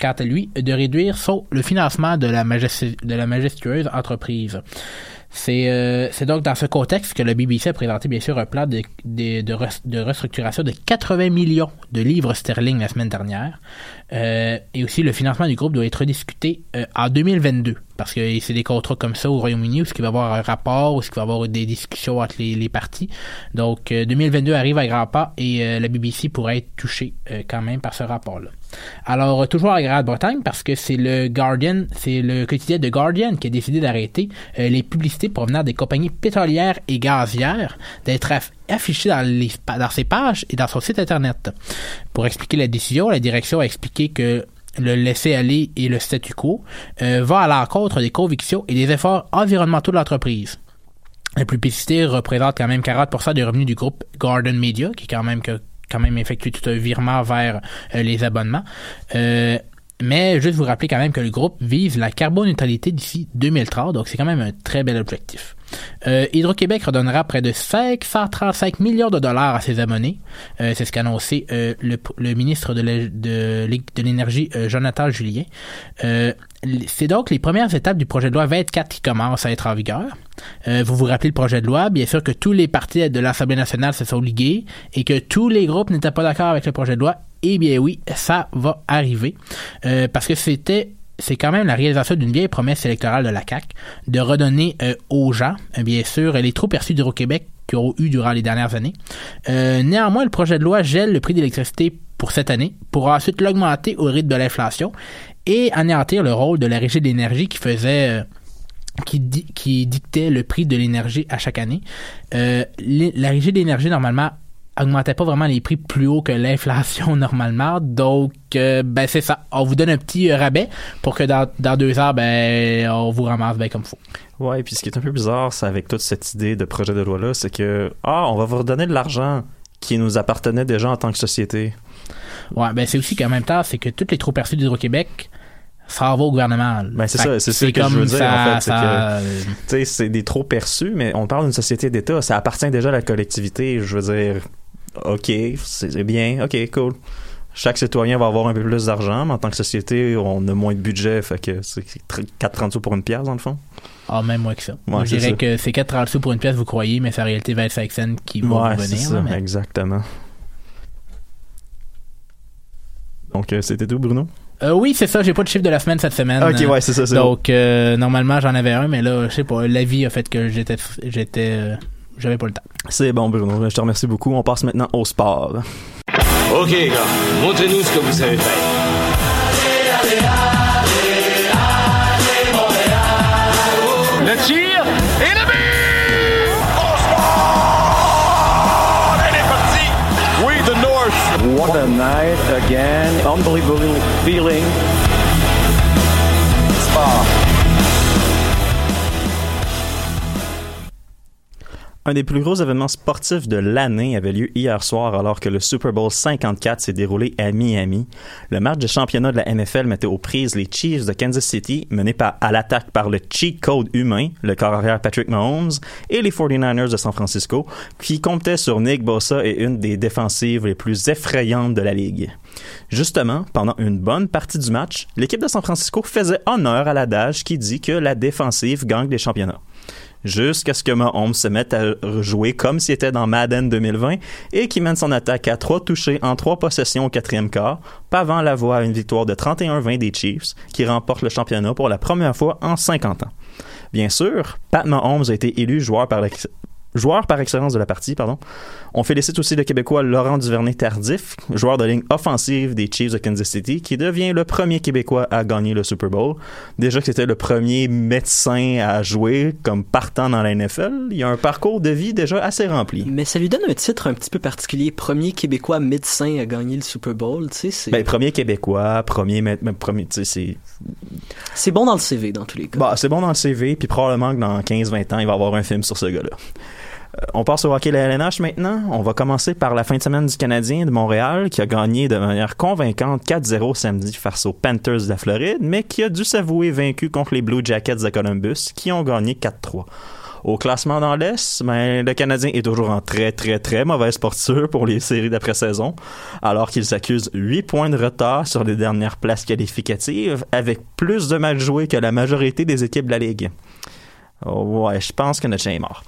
quant à lui, de réduire le financement de la, majestueuse entreprise. C'est euh, c'est donc dans ce contexte que le BBC a présenté bien sûr un plan de restructuration de 80 millions de livres sterling la semaine dernière. Euh, et aussi le financement du groupe doit être discuté euh, en 2022 parce que c'est des contrats comme ça au Royaume-Uni où il va y avoir un rapport, où il va y avoir des discussions entre les, les parties. Donc euh, 2022 arrive à grands pas et euh, la BBC pourrait être touchée euh, quand même par ce rapport-là. Alors, euh, toujours à Grande-Bretagne, parce que c'est le Guardian, c'est le quotidien de Guardian qui a décidé d'arrêter euh, les publicités provenant des compagnies pétrolières et gazières d'être affichées dans, ses pages et dans son site Internet. Pour expliquer la décision, la direction a expliqué que le laisser-aller et le statu quo euh, va à l'encontre des convictions et des efforts environnementaux de l'entreprise. La publicité représente quand même 40% des revenus du groupe Garden Media, qui quand même quand même effectué tout un virement vers euh, les abonnements. Euh, mais juste vous rappeler quand même que le groupe vise la carboneutralité d'ici 2030, donc c'est quand même un très bel objectif. Euh, Hydro-Québec redonnera près de 535 millions de dollars à ses abonnés. Euh, c'est ce qu'a annoncé euh, le, ministre de l'é- de l'é- de l'énergie, Jonathan Julien. C'est donc les premières étapes du projet de loi 24 qui commencent à être en vigueur. Vous vous rappelez le projet de loi, bien sûr que tous les partis de l'Assemblée nationale se sont ligués et que tous les groupes n'étaient pas d'accord avec le projet de loi. Eh bien oui, ça va arriver. Parce que c'était c'est quand même la réalisation d'une vieille promesse électorale de la CAQ de redonner euh, aux gens, euh, bien sûr, les trop perçus d'Hydro-Québec qu'ils ont eu durant les dernières années. Euh, néanmoins, le projet de loi gèle le prix d'électricité pour cette année, pour ensuite l'augmenter au rythme de l'inflation et anéantir le rôle de la régie de l'énergie qui faisait... qui, qui dictait le prix de l'énergie à chaque année. La régie de l'énergie, normalement, augmentait pas vraiment les prix plus haut que l'inflation normalement. Donc, euh, ben c'est ça. On vous donne un petit euh, rabais pour que dans, dans deux heures, ben on vous ramasse bien comme faut. Ouais, puis ce qui est un peu bizarre, c'est avec toute cette idée de projet de loi-là, c'est que, ah, on va vous redonner de l'argent qui nous appartenait déjà en tant que société. Ouais, ben c'est aussi qu'en même temps, c'est que toutes les trop perçus d'Hydro-Québec, ça va au gouvernement. Ben, c'est ça, c'est ça que je veux dire, ça- en fait. C'est ça- sais, c'est des trop perçus, mais on parle d'une société d'État, ça appartient déjà à la collectivité. Je veux dire, OK, c'est bien, OK, cool. Chaque citoyen va avoir un peu plus d'argent, mais en tant que société, on a moins de budget, fait que c'est 4,30 sous pour une pièce, dans le fond. Ah, même moins que ça. Ouais, je dirais ça. que c'est 4 sous pour une pièce, vous croyez, mais c'est en réalité 25 cents qui vont Ouais, vous c'est venir. ça, là, mais- exactement. Donc, euh, c'était tout, Bruno? Euh, oui, c'est ça, j'ai pas de chiffre de la semaine cette semaine. Ok, ouais, c'est ça, Donc, euh, normalement, j'en avais un, mais là, je sais pas, la vie a fait que j'étais, j'étais, euh, j'avais pas le temps. C'est bon, Bruno. Je te remercie beaucoup. On passe maintenant au sport. Ok, gars, montrez-nous ce que vous savez faire. Le tir et le but! Elle est partie! We the North. What a night again. Unbelievable feeling. Un des plus gros événements sportifs de l'année avait lieu hier soir alors que le Super Bowl 54 s'est déroulé à Miami. Le match de championnat de la NFL mettait aux prises les Chiefs de Kansas City, menés à l'attaque par le cheat code humain, le corps Patrick Mahomes, et les 49ers de San Francisco, qui comptaient sur Nick Bosa et une des défensives les plus effrayantes de la ligue. Justement, pendant une bonne partie du match, l'équipe de San Francisco faisait honneur à l'adage qui dit que la défensive gagne des championnats jusqu'à ce que Mahomes se mette à jouer comme s'il était dans Madden 2020 et qui mène son attaque à trois touchés en trois possessions au quatrième quart, pavant la voie à une victoire de 31-20 des Chiefs qui remportent le championnat pour la première fois en 50 ans. Bien sûr, Pat Mahomes a été élu joueur par Joueur par excellence de la partie, pardon. On félicite aussi le Québécois Laurent Duvernay-Tardif, joueur de ligne offensive des Chiefs de Kansas City, qui devient le premier Québécois à gagner le Super Bowl. Déjà que c'était le premier médecin à jouer comme partant dans la NFL, il y a un parcours de vie déjà assez rempli. Mais ça lui donne un titre un petit peu particulier. Premier Québécois médecin à gagner le Super Bowl, tu sais, c'est... Ben, premier Québécois, premier, mais premier, tu sais, c'est... C'est bon dans le CV, dans tous les cas. Bah, c'est bon dans le CV, puis probablement que dans 15-20 ans, il va avoir un film sur ce gars-là. Euh, On passe au hockey de la LNH maintenant. On va commencer par la fin de semaine du Canadien de Montréal qui a gagné de manière convaincante 4-0 samedi face aux Panthers de la Floride, mais qui a dû s'avouer vaincu contre les Blue Jackets de Columbus qui ont gagné 4-3. Au classement dans l'Est, ben, le Canadien est toujours en très très très mauvaise posture pour les séries d'après-saison, alors qu'ils accusent 8 points de retard sur les dernières places qualificatives, avec plus de matchs joués que la majorité des équipes de la Ligue. Oh, ouais, je pense que notre chien est mort.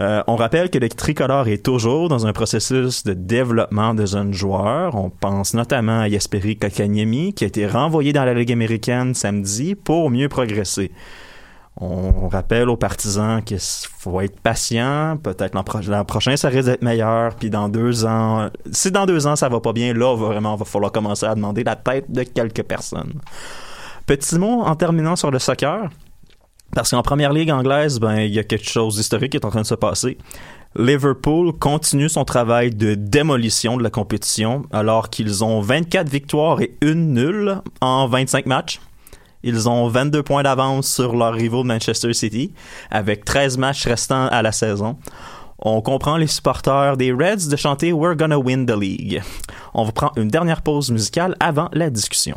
Euh, on rappelle que le tricolore est toujours dans un processus de développement de jeunes joueurs. On pense notamment à Jesperi Kokaniemi, qui a été renvoyé dans la Ligue américaine samedi pour mieux progresser. On rappelle aux partisans qu'il faut être patient. Peut-être l'an, l'an prochain, ça risque d'être meilleur. Puis dans deux ans, si dans deux ans ça va pas bien, là, vraiment, va falloir commencer à demander la tête de quelques personnes. Petit mot en terminant sur le soccer. Parce qu'en première ligue anglaise, ben, il y a quelque chose d'historique qui est en train de se passer. Liverpool continue son travail de démolition de la compétition alors qu'ils ont 24 victoires et une nulle en 25 matchs. Ils ont 22 points d'avance sur leurs rivaux Manchester City avec 13 matchs restants à la saison. On comprend les supporters des Reds de chanter We're gonna win the league. On va prendre une dernière pause musicale avant la discussion.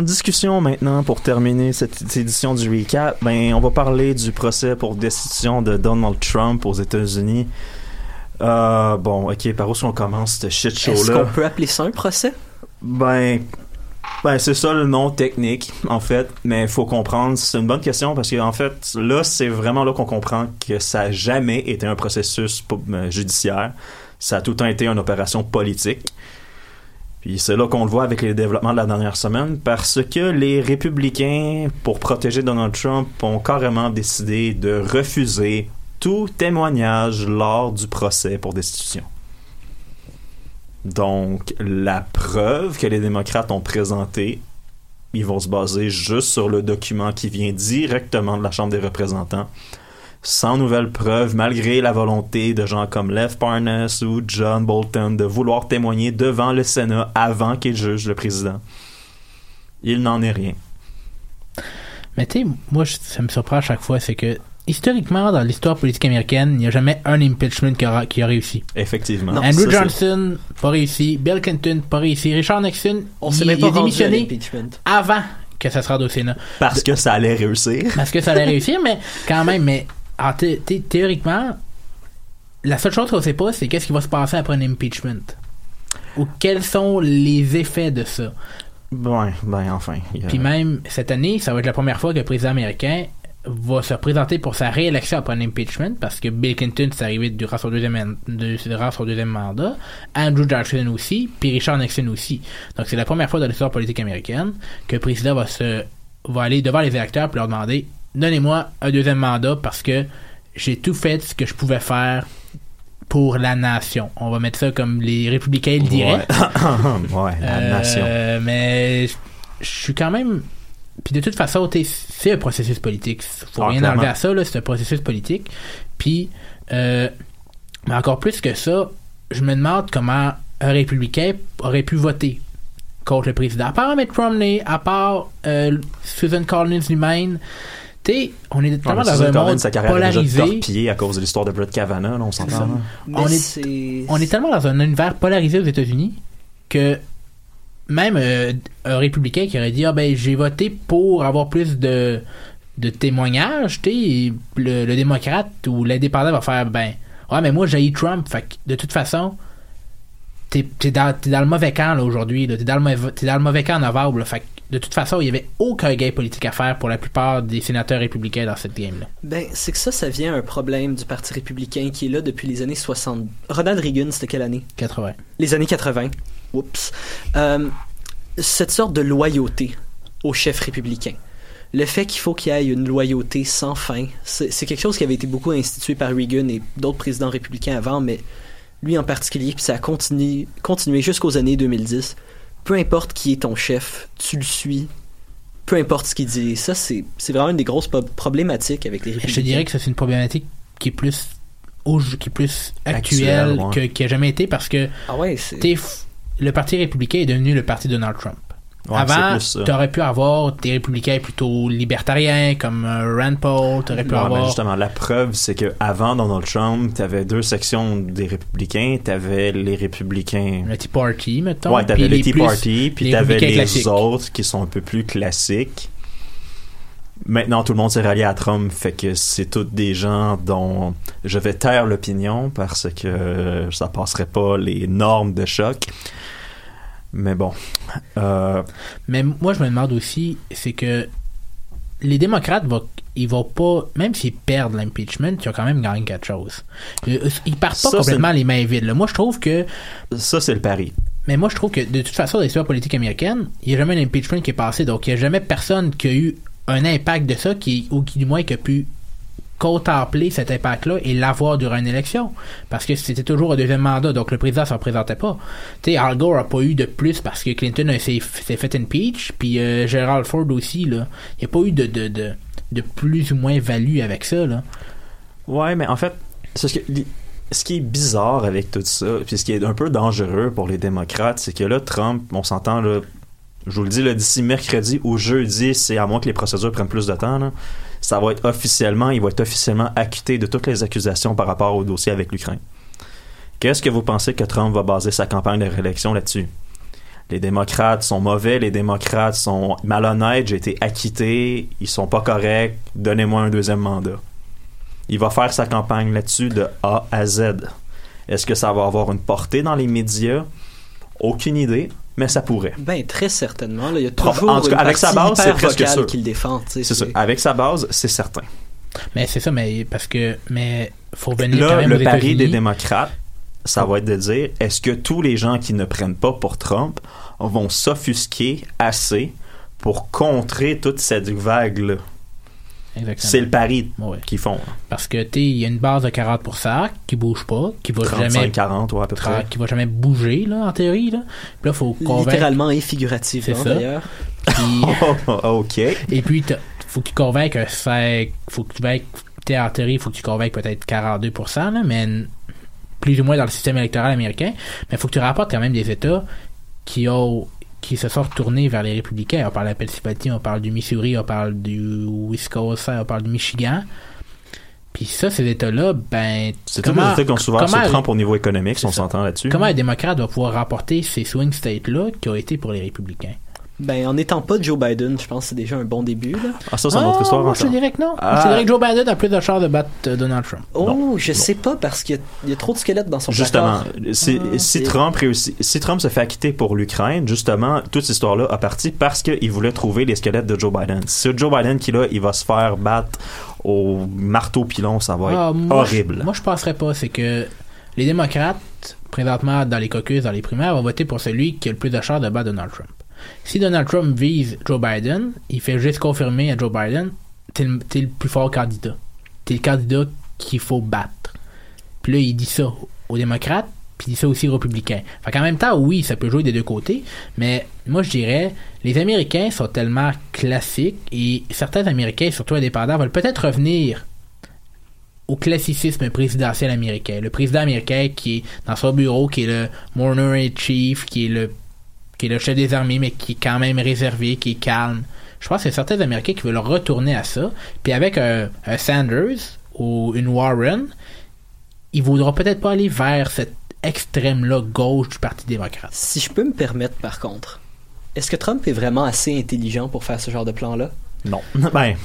En discussion maintenant, pour terminer cette édition du recap, ben, on va parler du procès pour destitution de Donald Trump aux États-Unis. Euh, bon, ok, par où est-ce qu'on commence ce shit show-là? Est-ce qu'on peut appeler ça un procès? Ben, ben c'est ça le nom technique, en fait. Mais il faut comprendre, c'est une bonne question parce que en fait, là, c'est vraiment là qu'on comprend que ça n'a jamais été un processus euh, judiciaire. Ça a tout le temps été une opération politique. Puis c'est là qu'on le voit avec les développements de la dernière semaine parce que les républicains, pour protéger Donald Trump, ont carrément décidé de refuser tout témoignage lors du procès pour destitution. Donc, la preuve que les démocrates ont présentée, ils vont se baser juste sur le document qui vient directement de la Chambre des représentants, sans nouvelles preuves, malgré la volonté de gens comme Lev Parnas ou John Bolton de vouloir témoigner devant le Sénat avant qu'il juge le président. Il n'en est rien. Mais tu sais, moi, ça me surprend à chaque fois, c'est que historiquement, dans l'histoire politique américaine, il n'y a jamais un impeachment qui a, qui a réussi. Effectivement. Andrew Ça, Johnson, pas réussi. Bill Clinton, pas réussi. Richard Nixon, On il, il a démissionné avant que ça se rende au Sénat. Parce que ça allait réussir. Parce que ça allait réussir, mais quand même, mais thé- thé- théoriquement, la seule chose qu'on sait pas, c'est qu'est-ce qui va se passer après un impeachment. Ou quels sont les effets de ça. Ouais, ben enfin. a- Puis même cette année, ça va être la première fois que le président américain va se présenter pour sa réélection après un impeachment parce que Bill Clinton c'est arrivé durant son deuxième de- durant son deuxième mandat, Andrew Johnson aussi, puis Richard Nixon aussi. Donc c'est la première fois dans l'histoire politique américaine que le président va se va aller devant les électeurs pour leur demander donnez-moi un deuxième mandat parce que j'ai tout fait ce que je pouvais faire pour la nation. On va mettre ça comme les républicains le diraient. Ouais. ouais, la Euh, nation. Mais je suis quand même. Puis de toute façon, c'est un processus politique. Faut Ah, rien clairement. enlever à ça, là, c'est un processus politique. Puis, euh, mais encore plus que ça, je me demande comment un républicain aurait pu voter contre le président. À part Mitt Romney, à part euh, Susan Collins lui-même. Tu sais, on est Ouais, tellement dans un monde sa carrière est déjà polarisé. à cause de l'histoire de Brett Kavanaugh, là, on s'entend. on, est, on est tellement dans un univers polarisé aux États-Unis que même euh, un républicain qui aurait dit ah ben j'ai voté pour avoir plus de de témoignages, tu sais, le, le démocrate ou l'indépendant va faire ben ouais mais moi j'ai Trump, fait que de toute façon t'es t'es dans, le mauvais camp là aujourd'hui, t'es dans le mauvais t'es dans le mauvais camp en novembre, là. fait que de toute façon il y avait aucun gain politique à faire pour la plupart des sénateurs républicains dans cette game là. Ben, c'est que ça, ça vient un problème du Parti républicain qui est là depuis les années 60. Ronald Reagan, c'était quelle année? 80. Les années 80. Oups. Euh, cette sorte de loyauté au chef républicain. Le fait qu'il faut qu'il y ait une loyauté sans fin, c'est c'est quelque chose qui avait été beaucoup institué par Reagan et d'autres présidents républicains avant, mais lui en particulier, puis ça a continué, continué jusqu'aux années 2010. Peu importe qui est ton chef, tu le suis, peu importe ce qu'il dit. Ça, c'est vraiment une des grosses problématiques avec les Je républicains. te dirais que ça, c'est une problématique qui est plus au- qui est plus Actuelle, actuelle ouais. que, qui a jamais été parce que Ah ouais, le parti républicain est devenu le parti de Donald Trump. Ouais, Avant, ça. t'aurais pu avoir des républicains plutôt libertariens comme euh, Rand Paul, pu mais avoir justement, la preuve, c'est que avant Donald Trump, t'avais deux sections des républicains. T'avais les républicains. le Tea Party, mettons. Ouais, puis les les Tea Party, puis t'avais républicains les classiques. autres qui sont un peu plus classiques. Maintenant, tout le monde s'est rallié à Trump, fait que c'est tous des gens dont je vais taire l'opinion parce que ça passerait pas les normes de choc. Mais bon. Euh, Mais moi, je me demande aussi, c'est que les démocrates, vont, ils vont pas, même s'ils perdent l'impeachment, ils ont quand même gagné quelque chose. Euh, Ils partent pas Ça, complètement les mains vides. là. Moi, je trouve que. Ça, c'est le pari. Mais moi, je trouve que de toute façon, dans l'histoire politique américaine, il n'y a jamais un impeachment qui est passé. Donc, il n'y a jamais personne qui a eu un impact de ça, qui, ou qui du moins qui a pu contempler cet impact-là et l'avoir durant une élection. Parce que c'était toujours un deuxième mandat, donc le président s'en présentait pas. Tu sais, Al Gore a pas eu de plus parce que Clinton s'est fait impeach, puis euh, Gerald Ford aussi, là. Il n'y a pas eu de, de, de, de plus ou moins value avec ça, là. Ouais, mais en fait, ce, qui est bizarre avec tout ça, puis ce qui est un peu dangereux pour les démocrates, c'est que là, Trump, on s'entend, là, je vous le dis, là, d'ici mercredi ou jeudi, c'est à moins que les procédures prennent plus de temps, ça va être officiellement, il va être officiellement acquitté de toutes les accusations par rapport au dossier avec l'Ukraine. Qu'est-ce que vous pensez que Trump va baser sa campagne de réélection là-dessus? Les démocrates sont mauvais, les démocrates sont malhonnêtes, j'ai été acquitté, ils sont pas corrects, donnez-moi un deuxième mandat. Il va faire sa campagne là-dessus de A à Z. Est-ce que ça va avoir une portée dans les médias? Aucune idée, mais ça pourrait. Ben, très certainement. là. Il y a toujours en tout cas, une avec sa base, c'est presque sûr. qui le défend. C'est ça. Avec sa base, c'est certain. Mais c'est ça, mais parce que mais faut venir quand Là, même le aux pari des démocrates, ça va être de dire est-ce que tous les gens qui ne prennent pas pour Trump vont s'offusquer assez pour contrer toute cette vague-là? C'est le pari Ouais. qu'ils font. Parce que tu sais, il y a une base de 40% qui bouge pas, qui va 35, jamais 40, ouais, à peu près. qui va jamais bouger là en théorie là. Puis là faut convaincre Littéralement et figurativement, d'ailleurs. Puis- ok. Et puis, faut que tu convainques que c'est. Faut que tu vainques. En théorie, il faut que tu convainques peut-être 42%, là, mais plus ou moins dans le système électoral américain. Mais il faut que tu rapportes quand même des États qui ont qui se sont retournés vers les républicains. On parle de la Pennsylvanie, on parle du Missouri, on parle du Wisconsin, on parle du Michigan. Puis ça, ces États-là, ben... C'est tous les États qui ont souvent comment- Trump au niveau économique, si on s'entend là-dessus. Comment un démocrate va pouvoir rapporter ces swing states-là qui ont été pour les républicains? Ben, en n'étant pas Joe Biden, je pense que c'est déjà un bon début. Là. Ah, ça, c'est une autre histoire moi, je te dirais que non? Ah. Je te dirais que Joe Biden a plus de chances de battre euh, Donald Trump. Oh, je sais pas parce qu'il y, a- il y a trop de squelettes dans son Justement, placard. si, Ah, si Trump réussit, si Trump se fait acquitter pour l'Ukraine, justement, toute cette histoire-là a parti parce qu'il voulait trouver les squelettes de Joe Biden. Si c'est Joe Biden qui là, il va se faire battre au marteau pilon, ça va être Ah, moi, horrible. Je, moi, je penserais pas. C'est que les démocrates, présentement, dans les caucus, dans les primaires, vont voter pour celui qui a le plus de chances de battre Donald Trump. Si Donald Trump vise Joe Biden, il fait juste confirmer à Joe Biden, t'es le, le plus fort candidat. T'es le candidat qu'il faut battre. Puis là, il dit ça aux démocrates, puis il dit ça aussi aux républicains. Fait qu'en même temps, oui, ça peut jouer des deux côtés, mais moi, je dirais, les Américains sont tellement classiques, et certains Américains, surtout indépendants, veulent peut-être revenir au classicisme présidentiel américain. Le président américain qui est dans son bureau, qui est le Morner Chief, qui est le qui est le chef des armées, mais qui est quand même réservé, qui est calme. Je pense que c'est certains Américains qui veulent retourner à ça. Puis avec un, un Sanders ou une Warren, ils voudront peut-être pas aller vers cet extrême-là gauche du Parti démocrate. Si je peux me permettre, par contre, est-ce que Trump est vraiment assez intelligent pour faire ce genre de plan-là? Non. Ben,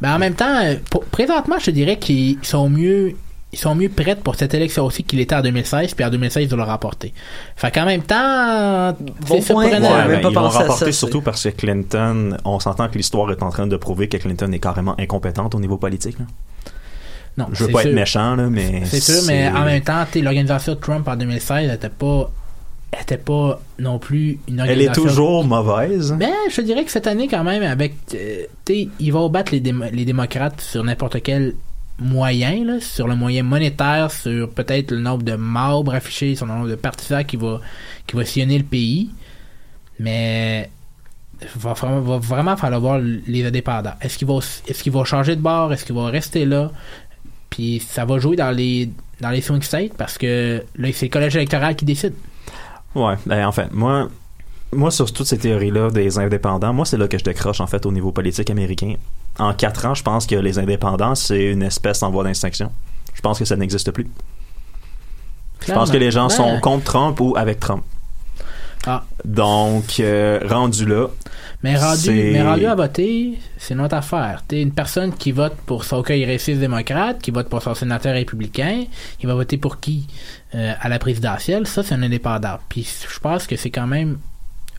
Ben en même temps, euh, pour- présentement, je te dirais qu'ils sont mieux ils sont mieux prêts pour cette élection aussi qu'il était en 2016, puis en 2016, ils vont le remporter. Fait qu'en même temps, Bon c'est ouais, Ouais, même ben, pas ils à remporter ça, surtout parce que Clinton, on s'entend que l'histoire est en train de prouver que Clinton est carrément incompétente au niveau politique. là. Non, Je veux pas sûr. être méchant, là, mais. C'est sûr, mais en même temps, l'organisation de Trump en 2016 était pas était pas non plus une Elle est organisation toujours mauvaise. Ben, je te dirais que cette année, quand même, avec. euh, ils vont battre les, démo- les démocrates sur n'importe quel moyen, là, sur le moyen monétaire, sur peut-être le nombre de membres affichés, sur le nombre de partisans qui va, qui va sillonner le pays. Mais. Va, va vraiment falloir voir les indépendants. Est-ce vont, est-ce qu'ils vont changer de bord? Est-ce qu'ils vont rester là? Puis ça va jouer dans les, dans les swing states parce que là, c'est le collège électoral qui décide. Ouais, ben, en fait, moi, moi sur toutes ces théories-là des indépendants, moi c'est là que je décroche en fait au niveau politique américain. En quatre ans, je pense que les indépendants c'est une espèce en voie d'extinction. Je pense que ça n'existe plus. Je pense que les gens sont contre Trump ou avec Trump. Ah. Donc, euh, rendu là. Mais rendu, mais rendu à voter, c'est notre affaire. T'es une personne qui vote pour son congressiste démocrate, qui vote pour son sénateur républicain, il va voter pour qui euh, à la présidentielle, ça c'est un indépendant. Puis je pense que c'est quand même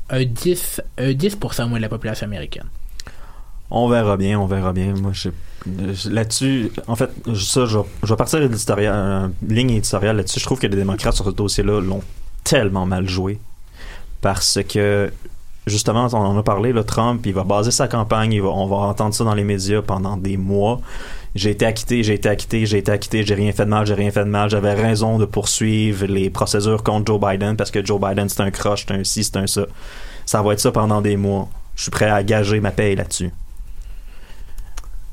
un 10, un 10% moins de la population américaine. On verra bien, on verra bien. Moi, je- là-dessus, en fait, ça, je, vais partir éditorial, euh, ligne éditoriale là-dessus. Je trouve que les démocrates sur ce dossier-là l'ont tellement mal joué. Parce que, justement, on en a parlé, là, Trump, il va baser sa campagne, on va entendre ça dans les médias pendant des mois. J'ai été acquitté, j'ai été acquitté, j'ai été acquitté, j'ai rien fait de mal, j'ai rien fait de mal. J'avais raison de poursuivre les procédures contre Joe Biden parce que Joe Biden, c'est un croche, c'est un ci, c'est un ça. Ça va être ça pendant des mois. Je suis prêt à gager ma paye là-dessus.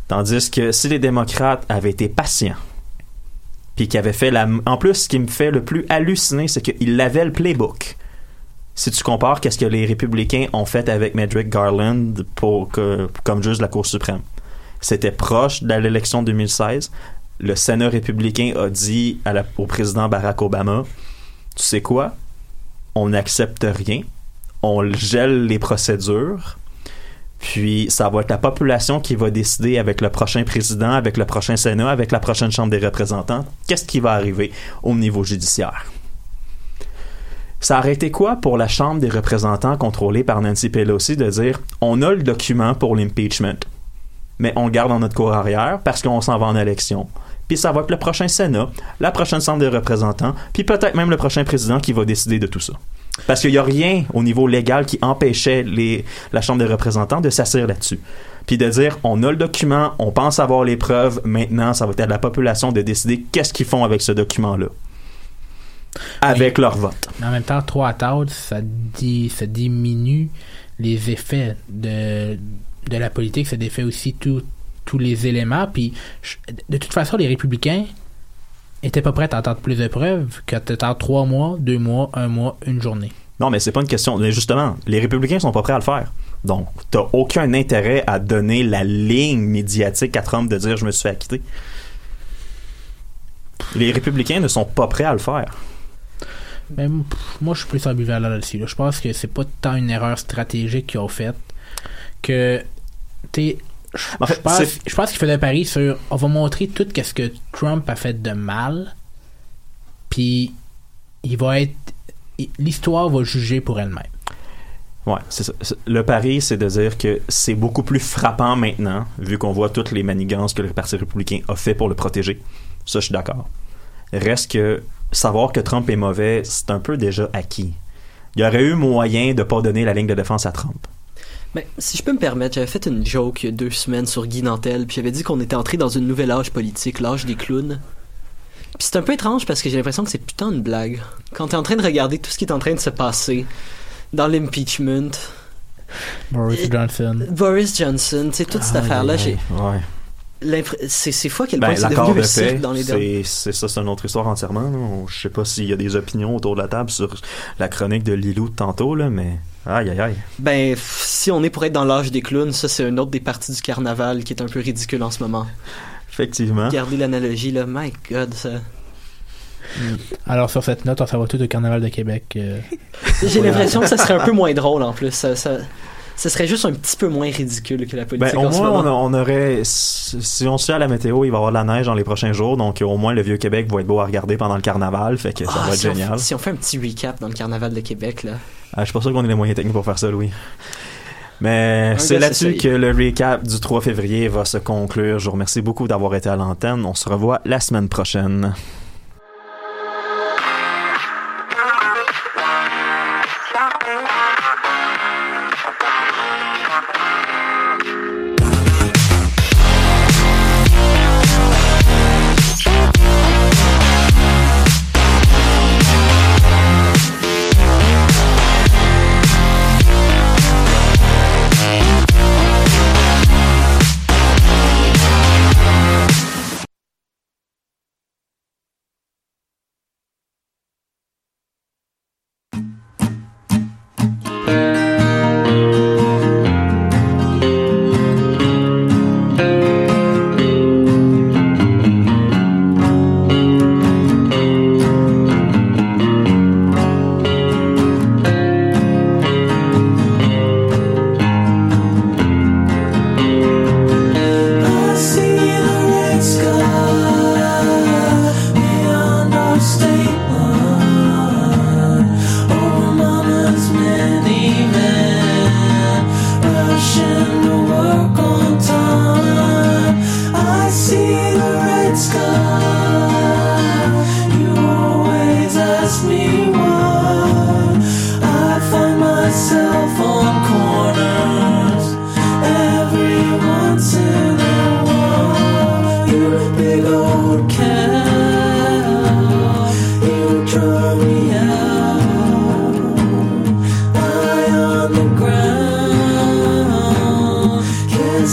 Tandis que si les démocrates avaient été patients, puis qu'ils avaient fait la... En plus, ce qui me fait le plus halluciner, c'est qu'ils avaient le playbook. Si tu compares qu'est-ce que les républicains ont fait avec Medrick Garland comme juge de la Cour suprême. C'était proche de l'élection 2016. Le Sénat républicain a dit au président Barack Obama, tu sais quoi? On n'accepte rien. on gèle les procédures. Puis ça va être la population qui va décider avec le prochain président, avec le prochain Sénat, avec la prochaine Chambre des représentants, qu'est-ce qui va arriver au niveau judiciaire. Ça aurait été quoi pour la Chambre des représentants contrôlée par Nancy Pelosi de dire on a le document pour l'impeachment, mais on le garde dans notre cour arrière parce qu'on s'en va en élection. Puis ça va être le prochain Sénat, la prochaine Chambre des représentants, puis peut-être même le prochain président qui va décider de tout ça. Parce qu'il n'y a rien au niveau légal qui empêchait les, la Chambre des représentants de s'asseoir là-dessus. Puis de dire, on a le document, on pense avoir les preuves, maintenant, ça va être à la population de décider qu'est-ce qu'ils font avec ce document-là. Avec leur vote. En même temps, trois tâches, ça, ça diminue les effets de, de la politique, ça défait aussi tous les éléments. Puis, de toute façon, les républicains étaient pas prêts à entendre plus de preuves que t'attends trois mois, deux mois, un mois, une journée. Non, mais c'est pas une question. Mais justement, les républicains sont pas prêts à le faire. Donc, t'as aucun intérêt à donner la ligne médiatique à Trump de dire je me suis fait acquitter. Les républicains ne sont pas prêts à le faire. Mais m- pff, moi, je suis plus ambivalent là-dessus. là. Je pense que c'est pas tant une erreur stratégique qu'ils ont faite que, tu En fait, je pense, je pense qu'il fait un pari sur on va montrer tout ce que Trump a fait de mal, puis il va être. L'histoire va juger pour elle-même. Ouais, c'est ça. C'est- Le pari, c'est de dire que c'est beaucoup plus frappant maintenant, vu qu'on voit toutes les manigances que le Parti républicain a fait pour le protéger. Ça, je suis d'accord. Reste que savoir que Trump est mauvais, c'est un peu déjà acquis. Il y aurait eu moyen de pas donner la ligne de défense à Trump. Mais si je peux me permettre, j'avais fait une joke il y a deux semaines sur Guy Nantel, puis j'avais dit qu'on était entré dans une nouvelle âge politique, l'âge des clowns. Puis c'est un peu étrange parce que j'ai l'impression que c'est putain une blague. Quand t'es en train de regarder tout ce qui est en train de se passer dans l'impeachment, Boris Johnson. Boris Johnson, tu sais, toute cette Aïe, affaire-là, aïe, j'ai. Ouais. c'est c'est fou à quel Ben, point c'est devenu de cirque paix, dans les derniers. c'est c'est ça, c'est une autre histoire entièrement. là. Je sais pas s'il y a des opinions autour de la table sur la chronique de Lilou de tantôt, là, mais aïe aïe aïe. Ben, si on est pour être dans l'âge des clowns, ça c'est une autre des parties du carnaval qui est un peu ridicule en ce moment. Effectivement. Regardez l'analogie là, my god, ça. Alors, sur cette note, on s'en va tout au Carnaval de Québec. euh. J'ai l'impression que ça serait un peu moins drôle en plus. Ça, ça, ça serait juste un petit peu moins ridicule que la politique Ben, au en ce moins, moment. on, a- on aurait. Si on se à la météo, il va y avoir de la neige dans les prochains jours, donc au moins le vieux Québec va être beau à regarder pendant le carnaval, fait que ça Ah, va être si, on, génial. si on fait un petit recap dans le carnaval de Québec là. Ah, je suis pas sûr qu'on ait les moyens techniques pour faire ça, Louis. Mais c'est là-dessus que le recap du 3 février va se conclure. Je vous remercie beaucoup d'avoir été à l'antenne. On se revoit la semaine prochaine.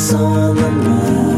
on the mind.